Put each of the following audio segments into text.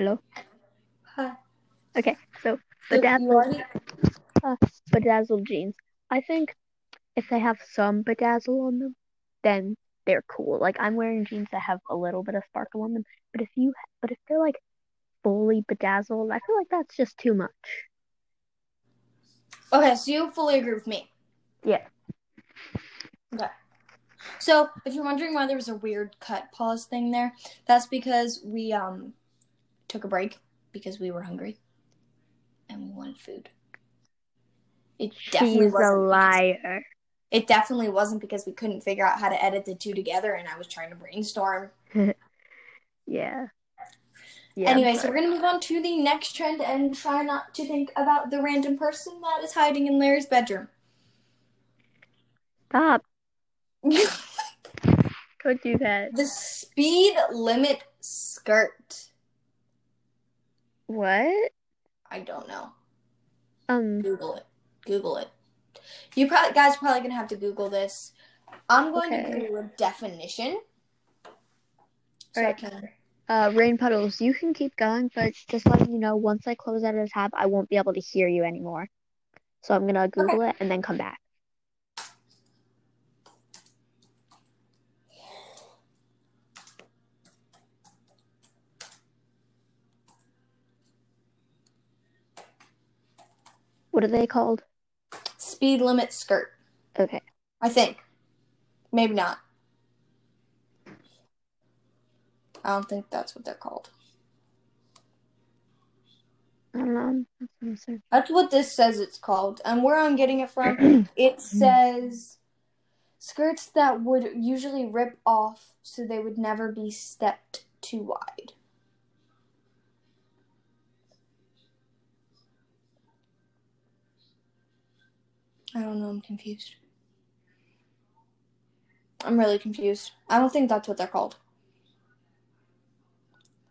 Hello. Hi. Okay, so bedazzled, uh, bedazzled jeans. I think if they have some bedazzle on them, then they're cool. Like I'm wearing jeans that have a little bit of sparkle on them, but if you, but if they're like fully bedazzled, I feel like that's just too much. Okay, so you fully agree with me. Yeah. Okay. So if you're wondering why there was a weird cut pause thing there, that's because we um took a break because we were hungry and we wanted food. It definitely She's a liar. it definitely wasn't because we couldn't figure out how to edit the two together and I was trying to brainstorm. Yeah. Yeah. anyway, so we're gonna move on to the next trend and try not to think about the random person that is hiding in Larry's bedroom. stop. Don't do that. The speed limit skirt. What? I don't know. Um. Google it. Google it. You probably guys are probably gonna have to Google this. I'm going to Okay. Google a definition. So I Alright. can. Uh, rain puddles. You can keep going, but just letting you know, once I close out of the tab, I won't be able to hear you anymore. So I'm gonna Google it and then come back. What are they called? Speed limit skirt. Okay. I think. Maybe not. I don't think that's what they're called. I don't know. That's what That's what this says it's called. And where I'm getting it from, it says skirts that would usually rip off so they would never be stepped too wide. I don't know, I'm confused. I'm really confused. I don't think that's what they're called.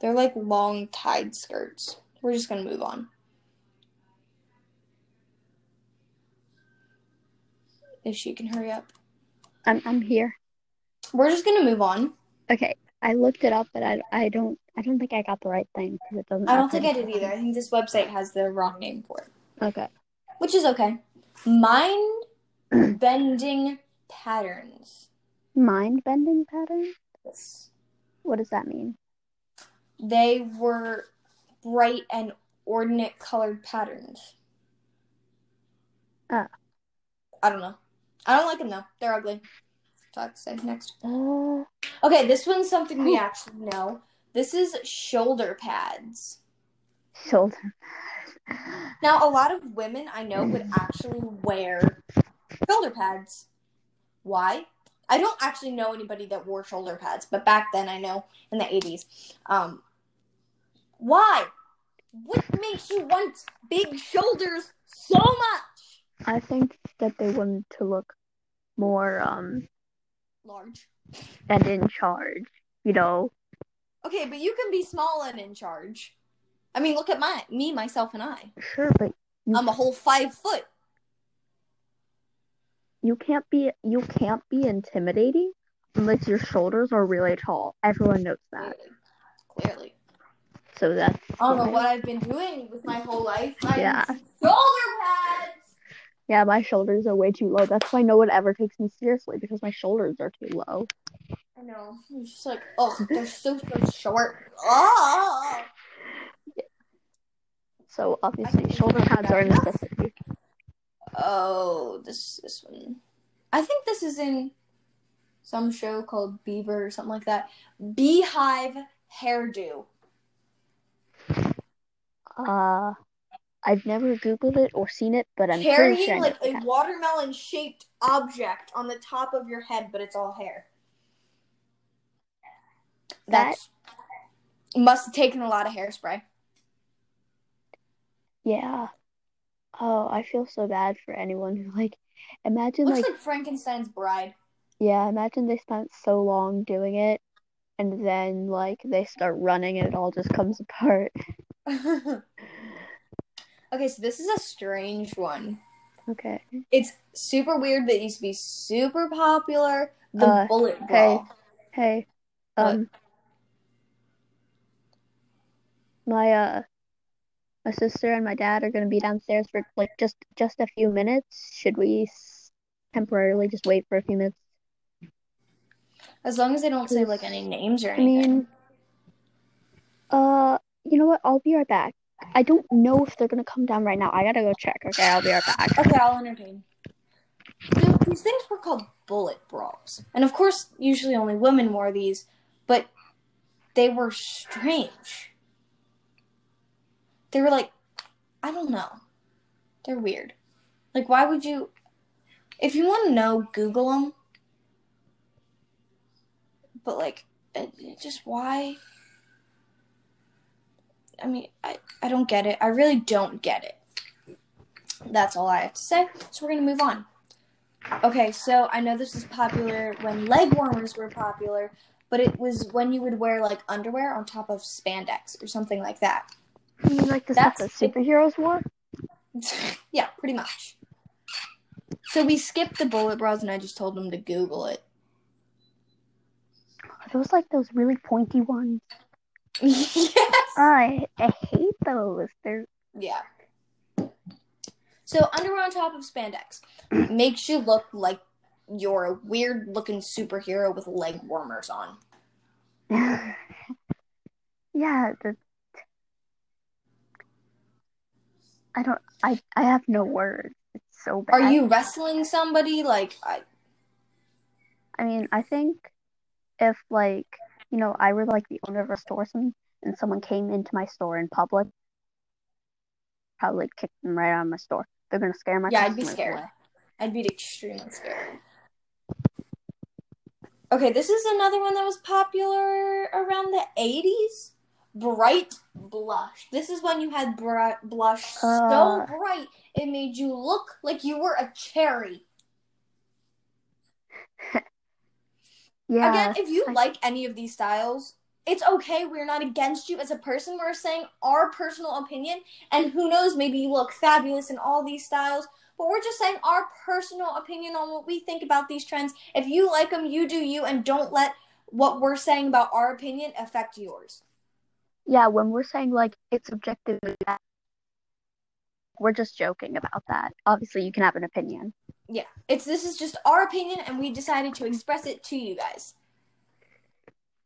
They're like long tied skirts. We're just gonna move on. If she can hurry up. I'm I'm here. We're just gonna move on. Okay. I looked it up, but I I don't I don't think I got the right thing because it doesn't. I don't think I did either. I think this website has the wrong name for it, Okay. which is okay. Mind bending patterns. Mind bending patterns? Yes. What does that mean? They were bright and ordinate colored patterns. Ah. I don't know. I don't like them though. They're ugly. Talk say next. Uh, Okay, this one's something we actually know. This is shoulder pads. shoulder. Now, a lot of women I know would actually wear shoulder pads. Why? I don't actually know anybody that wore shoulder pads, but back then I know in the 80s. Um, why? What makes you want big shoulders so much? I think that they wanted to look more um Large. and in charge. You know. Okay, but you can be small and in charge. I mean, look at my me, myself, and I. Sure, but I'm a whole five foot. you can't be you can't be intimidating unless your shoulders are really tall. Everyone knows that. Clearly. Clearly. So that's I don't know what I've been doing with my whole life. Yeah. Shoulder pads. Yeah, my shoulders are way too low. That's why no one ever takes me seriously because my shoulders are too low. I know. It's just like, oh, they're so so short. Oh. So obviously shoulder pads are a necessity. Oh, this this one. I think this is in some show called Beaver or something like that. Beehive hairdo. Uh I've never Googled it or seen it, but I'm Carrying sure like a watermelon shaped object on the top of your head, but it's all hair. That- That's must have taken a lot of hairspray. Yeah. Oh, I feel so bad for anyone who like imagine Looks like like Frankenstein's bride. yeah, imagine they spent so long doing it and then like they start running and it all just comes apart. okay, so this is a strange one. Okay. It's super weird that it used to be super popular. The Uh, bullet hey. bra. Hey. What? Um my uh my sister and my dad are gonna be downstairs for like just just a few minutes. Should we temporarily just wait for a few minutes? As long as they don't say like any names or anything. I mean, uh, you know what? I'll be right back. I don't know if they're gonna come down right now. I gotta go check. Okay, I'll be right back. Okay, I'll entertain. So these things were called bullet bras. And of course, usually only women wore these, but they were strange. They were like, I don't know. They're weird. Like, why would you. If you want to know, Google them. But, like, it, it just why? I mean, I, I don't get it. I really don't get it. That's all I have to say. So we're to move on. Okay, so I know this was popular when leg warmers were popular, but it was when you would wear like underwear on top of spandex or something like that. You mean like the stuff that That's- superheroes wore? yeah, pretty much. So we skipped the bullet bras and I just told them to Google it. Are those like those really pointy ones? yes. I I hate those. They're Yeah. So underwear on top of spandex makes you look like you're a weird looking superhero with leg warmers on. yeah. The I don't. I I have no words. It's so bad. Are you wrestling somebody? Like I I mean, I think if like you know I were like the owner of a store or something, and someone came into my store in public, probably kick them right out of my store. They're gonna scare my Yeah, I'd be scared. away. I'd be extremely scared. Okay, this is another one that was popular around the 80s. Bright blush. This is when you had br- blush so Uh. bright it made you look like you were a cherry. Yeah. Again, if you I- like any of these styles, it's okay. We're not against you as a person. We're saying our personal opinion, and who knows, maybe you look fabulous in all these styles. But we're just saying our personal opinion on what we think about these trends. If you like them, you do you, and don't let what we're saying about our opinion affect yours. Yeah, when we're saying like it's subjective, we're just joking about that. Obviously, you can have an opinion. Yeah, it's this is just our opinion, and we decided to express it to you guys.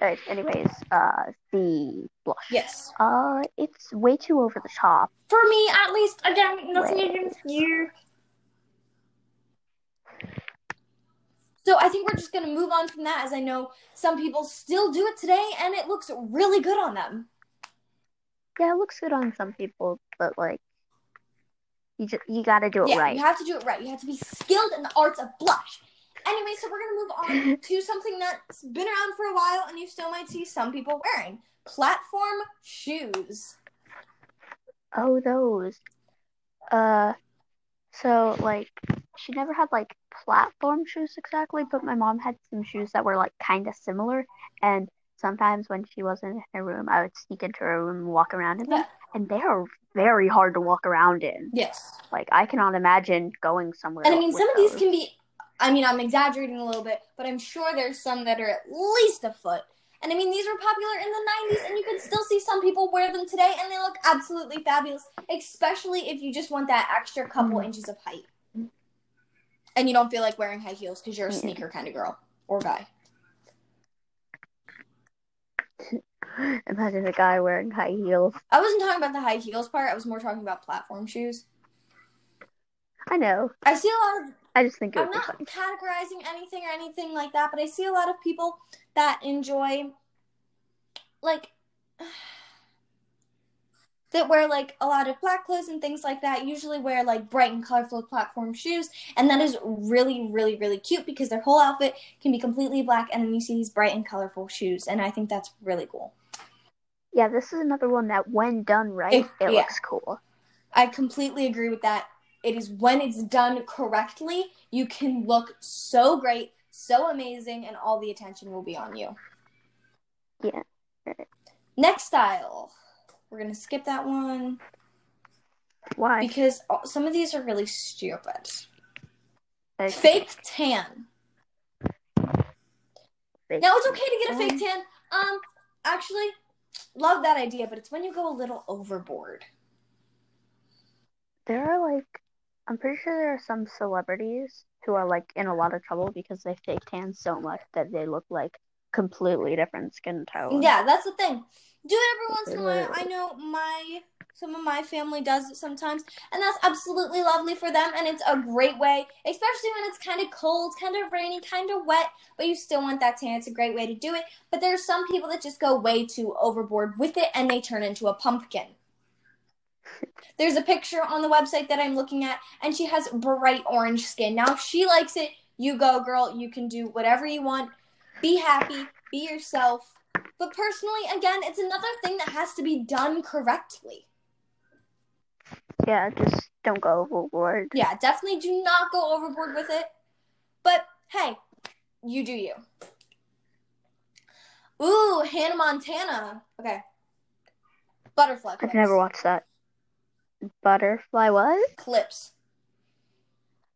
Alright, anyways, uh, the blush. Yes, Uh, it's way too over the top. for me at least. Again, nothing against you. So I think we're just gonna move on from that, as I know some people still do it today, and it looks really good on them. Yeah, it looks good on some people, but like, you just you gotta do it yeah, right. you have to do it right. You have to be skilled in the arts of blush. Anyway, so we're gonna move on to something that's been around for a while, and you still might see some people wearing platform shoes. Oh, those. Uh, so like, she never had like platform shoes exactly, but my mom had some shoes that were like kind of similar. And sometimes when she wasn't in her room, I would sneak into her room and walk around in them. Yeah. And they are very hard to walk around in. Yes. Like, I cannot imagine going somewhere. And I mean, some of these can be, I mean, I'm exaggerating a little bit, but I'm sure there's some that are at least a foot. And I mean, these were popular in the 90s, and you can still see some people wear them today, and they look absolutely fabulous, especially if you just want that extra couple Mm. inches of height. And you don't feel like wearing high heels because you're a sneaker kind of girl or guy. Imagine a guy wearing high heels. I wasn't talking about the high heels part, I was more talking about platform shoes. I know. I see a lot of I just think I'm not categorizing anything or anything like that, but I see a lot of people that enjoy like that wear like a lot of black clothes and things like that. Usually wear like bright and colorful platform shoes, and that is really, really, really cute because their whole outfit can be completely black, and then you see these bright and colorful shoes, and I think that's really cool. Yeah, this is another one that, when done right, It- it, yeah. looks cool. I completely agree with that. It is when it's done correctly, you can look so great, so amazing, and all the attention will be on you. Yeah. Next style. We're to skip that one Why? because some of these are really stupid. Okay. Fake tan. Fake Now it's okay to get a fake tan. Um, actually, love that idea, but it's when you go a little overboard. There are like, I'm pretty sure there are some celebrities who are like in a lot of trouble because they fake tan so much that they look like completely different skin tone. Yeah, that's the thing. Do it every once in a while. I know my some of my family does it sometimes, and that's absolutely lovely for them. And it's a great way, especially when it's kind of cold, kind of rainy, kind of wet, but you still want that tan. It's a great way to do it. But there's some people that just go way too overboard with it, and they turn into a pumpkin. There's a picture on the website that I'm looking at, and she has bright orange skin. Now, if she likes it, you go, girl. You can do whatever you want. Be happy, be yourself. But personally, again, it's another thing that has to be done correctly. Yeah, just don't go overboard. Yeah, definitely do not go overboard with it. But hey, you do you. Ooh, Hannah Montana. Okay. Butterfly clips. I've never watched that. Butterfly what? Clips.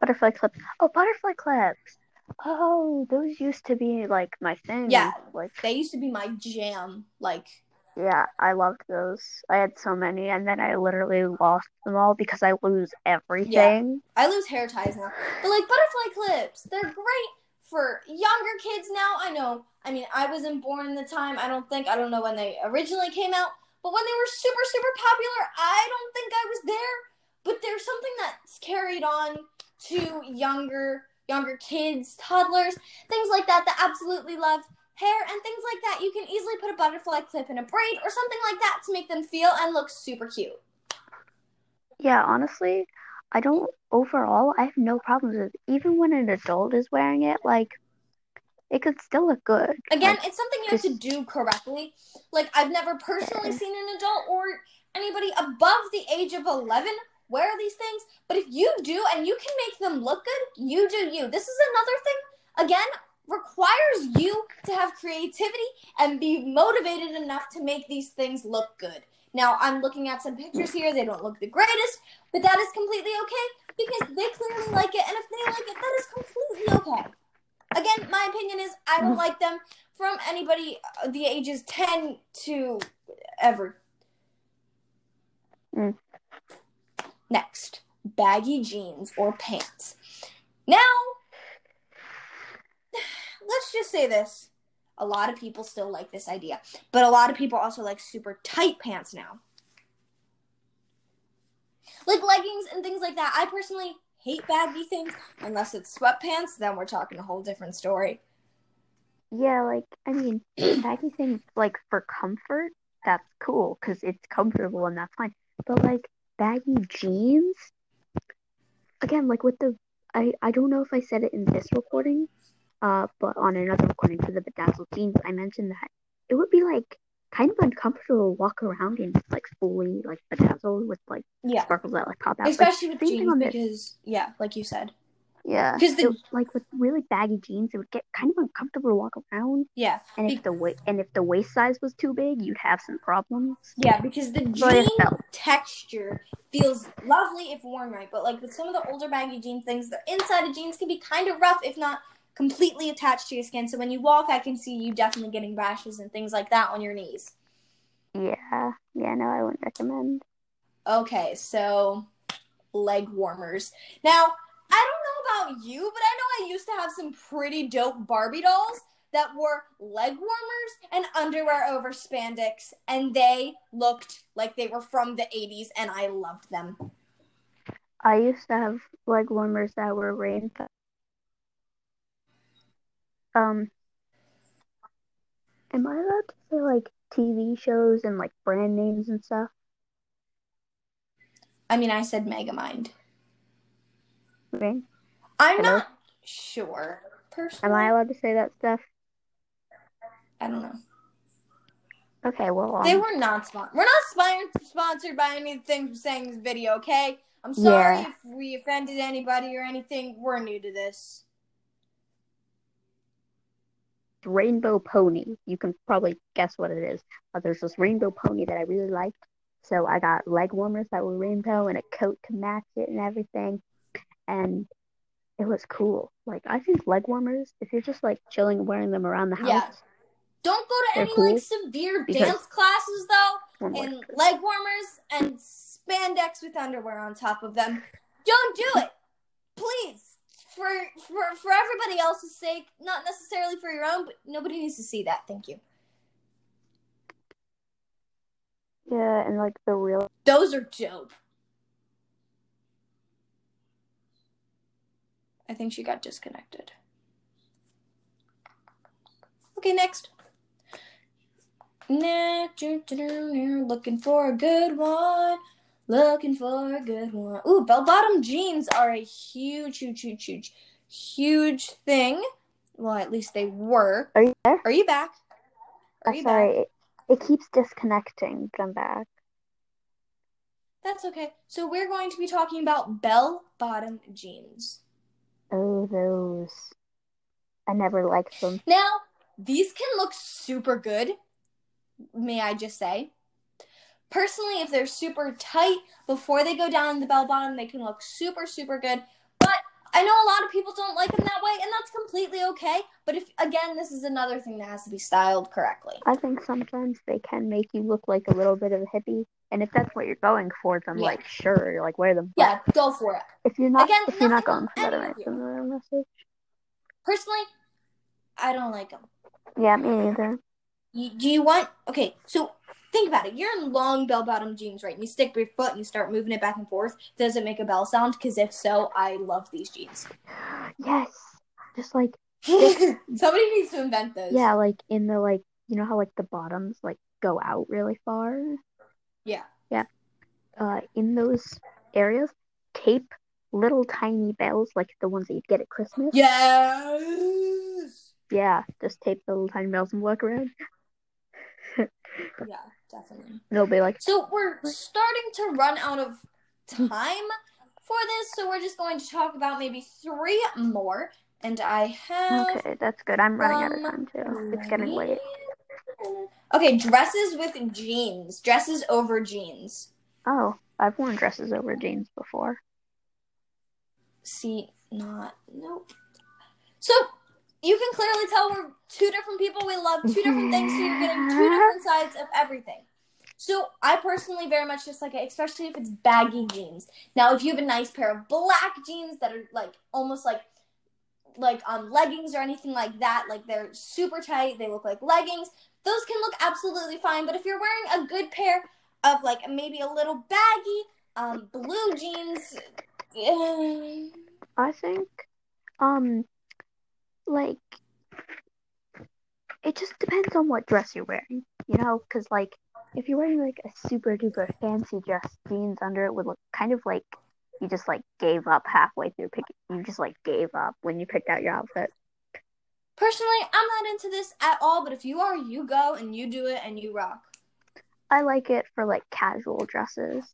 Butterfly clips. Oh, butterfly clips. Oh, those used to be like my thing. Yeah. Like They used to be my jam. Like, yeah, I loved those. I had so many and then I literally lost them all because I lose everything. I lose hair ties now. But like butterfly clips, they're great for younger kids now. I know. I mean, I wasn't born in the time. I don't think. I don't know when they originally came out. But when they were super, super popular, I don't think I was there. But there's something that's carried on to younger younger kids, toddlers, things like that that absolutely love hair and things like that. You can easily put a butterfly clip in a braid or something like that to make them feel and look super cute. Yeah, honestly, I don't overall I have no problems with even when an adult is wearing it, like it could still look good. Again, Like, it's something you have to do correctly. Like I've never personally Yeah. seen an adult or anybody above the age of 11 wear these things, but if you do and you can make them look good, you do you. This is another thing again requires you to have creativity and be motivated enough to make these things look good. Now, I'm looking at some pictures here. They don't look the greatest, but that is completely okay because they clearly like it. And if they like it, that is completely okay. Again, my opinion is I don't like them from anybody uh, the ages 10 to ever. Mm. Next, baggy jeans or pants. Now, let's just say this. A lot of people still like this idea, but a lot of people also like super tight pants now. Like leggings and things like that. I personally hate baggy things unless it's sweatpants, then we're talking a whole different story. yeah, like I mean, baggy things like for comfort, that's cool because it's comfortable and that's fine. But like baggy jeans, again, like with the I I don't know if I said it in this recording, uh, but on another recording for the bedazzled jeans, I mentioned that it would be like kind of uncomfortable to walk around in like fully like bedazzled with like Yeah. sparkles that like pop out. Like, Especially with same jeans on this. because yeah, like you said. Yeah, 'Cause the- like with really baggy jeans, it would get kind of uncomfortable to walk around. Yeah. And if the wa- and if the waist size was too big, you'd have some problems. Yeah, because the jean texture feels lovely if worn right, but like with some of the older baggy jean things, the inside of jeans can be kind of rough if not completely attached to your skin. So when you walk, I can see you definitely getting rashes and things like that on your knees. Yeah, yeah, no, I wouldn't recommend. Okay, so leg warmers. Now, I don't know about you, but I know I used to have some pretty dope Barbie dolls that wore leg warmers and underwear over spandex, and they looked like they were from the 80s, and I loved them. I used to have leg warmers that were rain. Um, am I allowed to say like TV shows and like brand names and stuff? I mean, I said Megamind. Right? I'm Hello? not sure, Am. I allowed to say that stuff? I don't know. Okay, well, um, They were not sponsored. We're not spon- sponsored by anything for saying this video, okay? I'm sorry Yeah. if we offended anybody or anything. We're new to this. Rainbow Pony. You can probably guess what it is. Uh, there's this rainbow pony that I really liked. So I got leg warmers that were rainbow and a coat to match it and everything. And it was cool. Like I think leg warmers, if you're just like chilling wearing them around the house, Yeah. Don't go to any cool like severe dance classes though, and leg warmers and spandex with underwear on top of them. Don't do it, please. For for for everybody else's sake, not necessarily for your own, but nobody needs to see that. Thank you. Yeah, and like the real Those are dope. I think she got disconnected. Okay, next. Looking for a good one. Looking for a good one. Ooh, bell bottom jeans are a huge, huge, huge, huge, huge thing. Well, at least they were. Are you there? Are you back? Are I'm you sorry, back? it, it keeps disconnecting, I'm back. That's okay. So we're going to be talking about bell bottom jeans. Oh, those. I never liked them. Now, these can look super good, may I just say. Personally, if they're super tight before they go down the bell bottom, they can look super, super good. I know a lot of people don't like them that way, and that's completely okay. But if, again, this is another thing that has to be styled correctly. I think sometimes they can make you look like a little bit of a hippie, and if that's what you're going for, then Yeah. like sure, like wear them. Yeah, go for it. If you're not, Again, if you're not going for that, any I of you. message. Personally, I don't like them. Yeah, me neither. Do you want? Okay, so think about it. You're in long bell bottom jeans, right? And you stick your foot and you start moving it back and forth. Does it make a bell sound? Because if so, I love these jeans. Yes, just like Somebody needs to invent those. yeah, like in the like you know how like the bottoms like go out really far. Yeah. Yeah. Uh, in those areas, tape little tiny bells like the ones that you'd get at Christmas. Yes. Yeah, just tape the little tiny bells and walk around. Yeah, definitely. They'll be like, So we're starting to run out of time for this, so we're just going to talk about maybe three more. And I have okay, that's good. I'm running out of Um, time too. It's getting late. Okay, dresses with jeans. Dresses over jeans. Oh, I've worn dresses over jeans before. See, not nope. So you can clearly tell we're two different people. We love two different things, so you're getting two different sides of everything. So I personally very much just like it, especially if it's baggy jeans. Now, if you have a nice pair of black jeans that are like almost like like um leggings or anything like that, like they're super tight, they look like leggings. Those can look absolutely fine. But if you're wearing a good pair of like maybe a little baggy um blue jeans, I think, um, like, it just depends on what dress you're wearing, you know? Because, like, if you're wearing, like, a super duper fancy dress, jeans under it would look kind of like you just, like, gave up halfway through picking, you just, like, gave up when you picked out your outfit. Personally, I'm not into this at all, but if you are, you go and you do it and you rock. I like it for, like, casual dresses.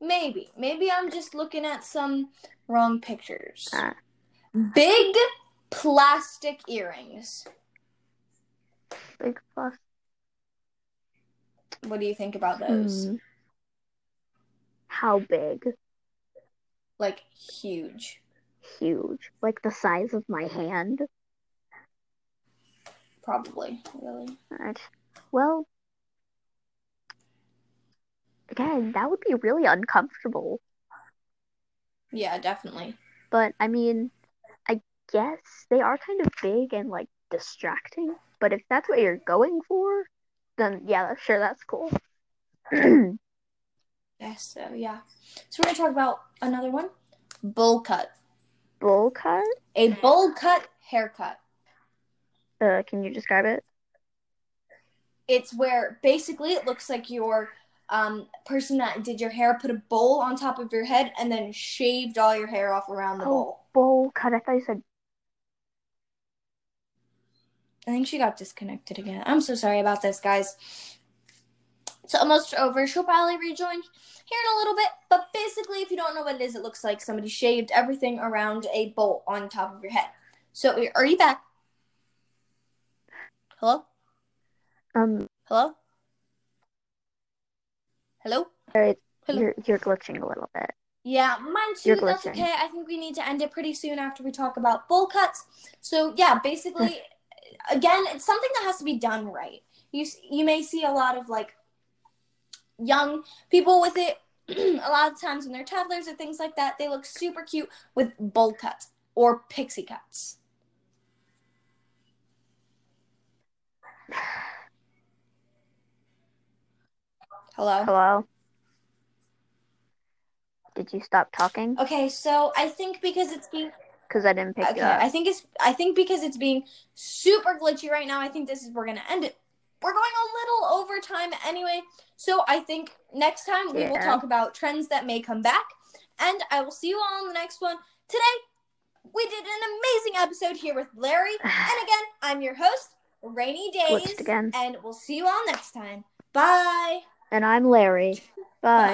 Maybe. Maybe I'm just looking at some wrong pictures. Uh, Big plastic earrings. big plus. What do you think about those? Hmm. How big? Like huge. Huge. Like the size of my hand. Probably. Really. Alright. Well, again, that would be really uncomfortable. Yeah, definitely. But I mean, guess they are kind of big and like distracting. But if that's what you're going for, then yeah, sure, that's cool. Yes, so yeah. So we're gonna talk about another one. Bowl cut. Bowl cut? A bowl cut haircut. Uh, can you describe it? It's where basically it looks like your um, person that did your hair put a bowl on top of your head and then shaved all your hair off around the Oh. bowl. Bowl cut. I thought you said. I think she got disconnected again. I'm so sorry about this, guys. It's almost over. She'll probably rejoin here in a little bit. But basically, if you don't know what it is, it looks like somebody shaved everything around a bolt on top of your head. So, are you back? Hello? Um, Hello? Hello? alright, Hello? you're you're glitching a little bit. Yeah, mine too. You're That's glitching. okay. I think we need to end it pretty soon after we talk about bowl cuts. So yeah, basically, again, it's something that has to be done right. You you may see a lot of like young people with it. a lot of times when they're toddlers or things like that, they look super cute with bowl cuts or pixie cuts. Hello. Hello? Did you stop talking? Okay, so I think because it's being Because I didn't pick okay, it up. I think it's I think because it's being super glitchy right now. I think this is we're gonna end it. We're going a little over time anyway, so I think next time we will talk about trends that may come back, and I will see you all in the next one. Today, we did an amazing episode here with Larry, and again, I'm your host, Rainy Days, again. and we'll see you all next time. Bye. And I'm Larry. Bye.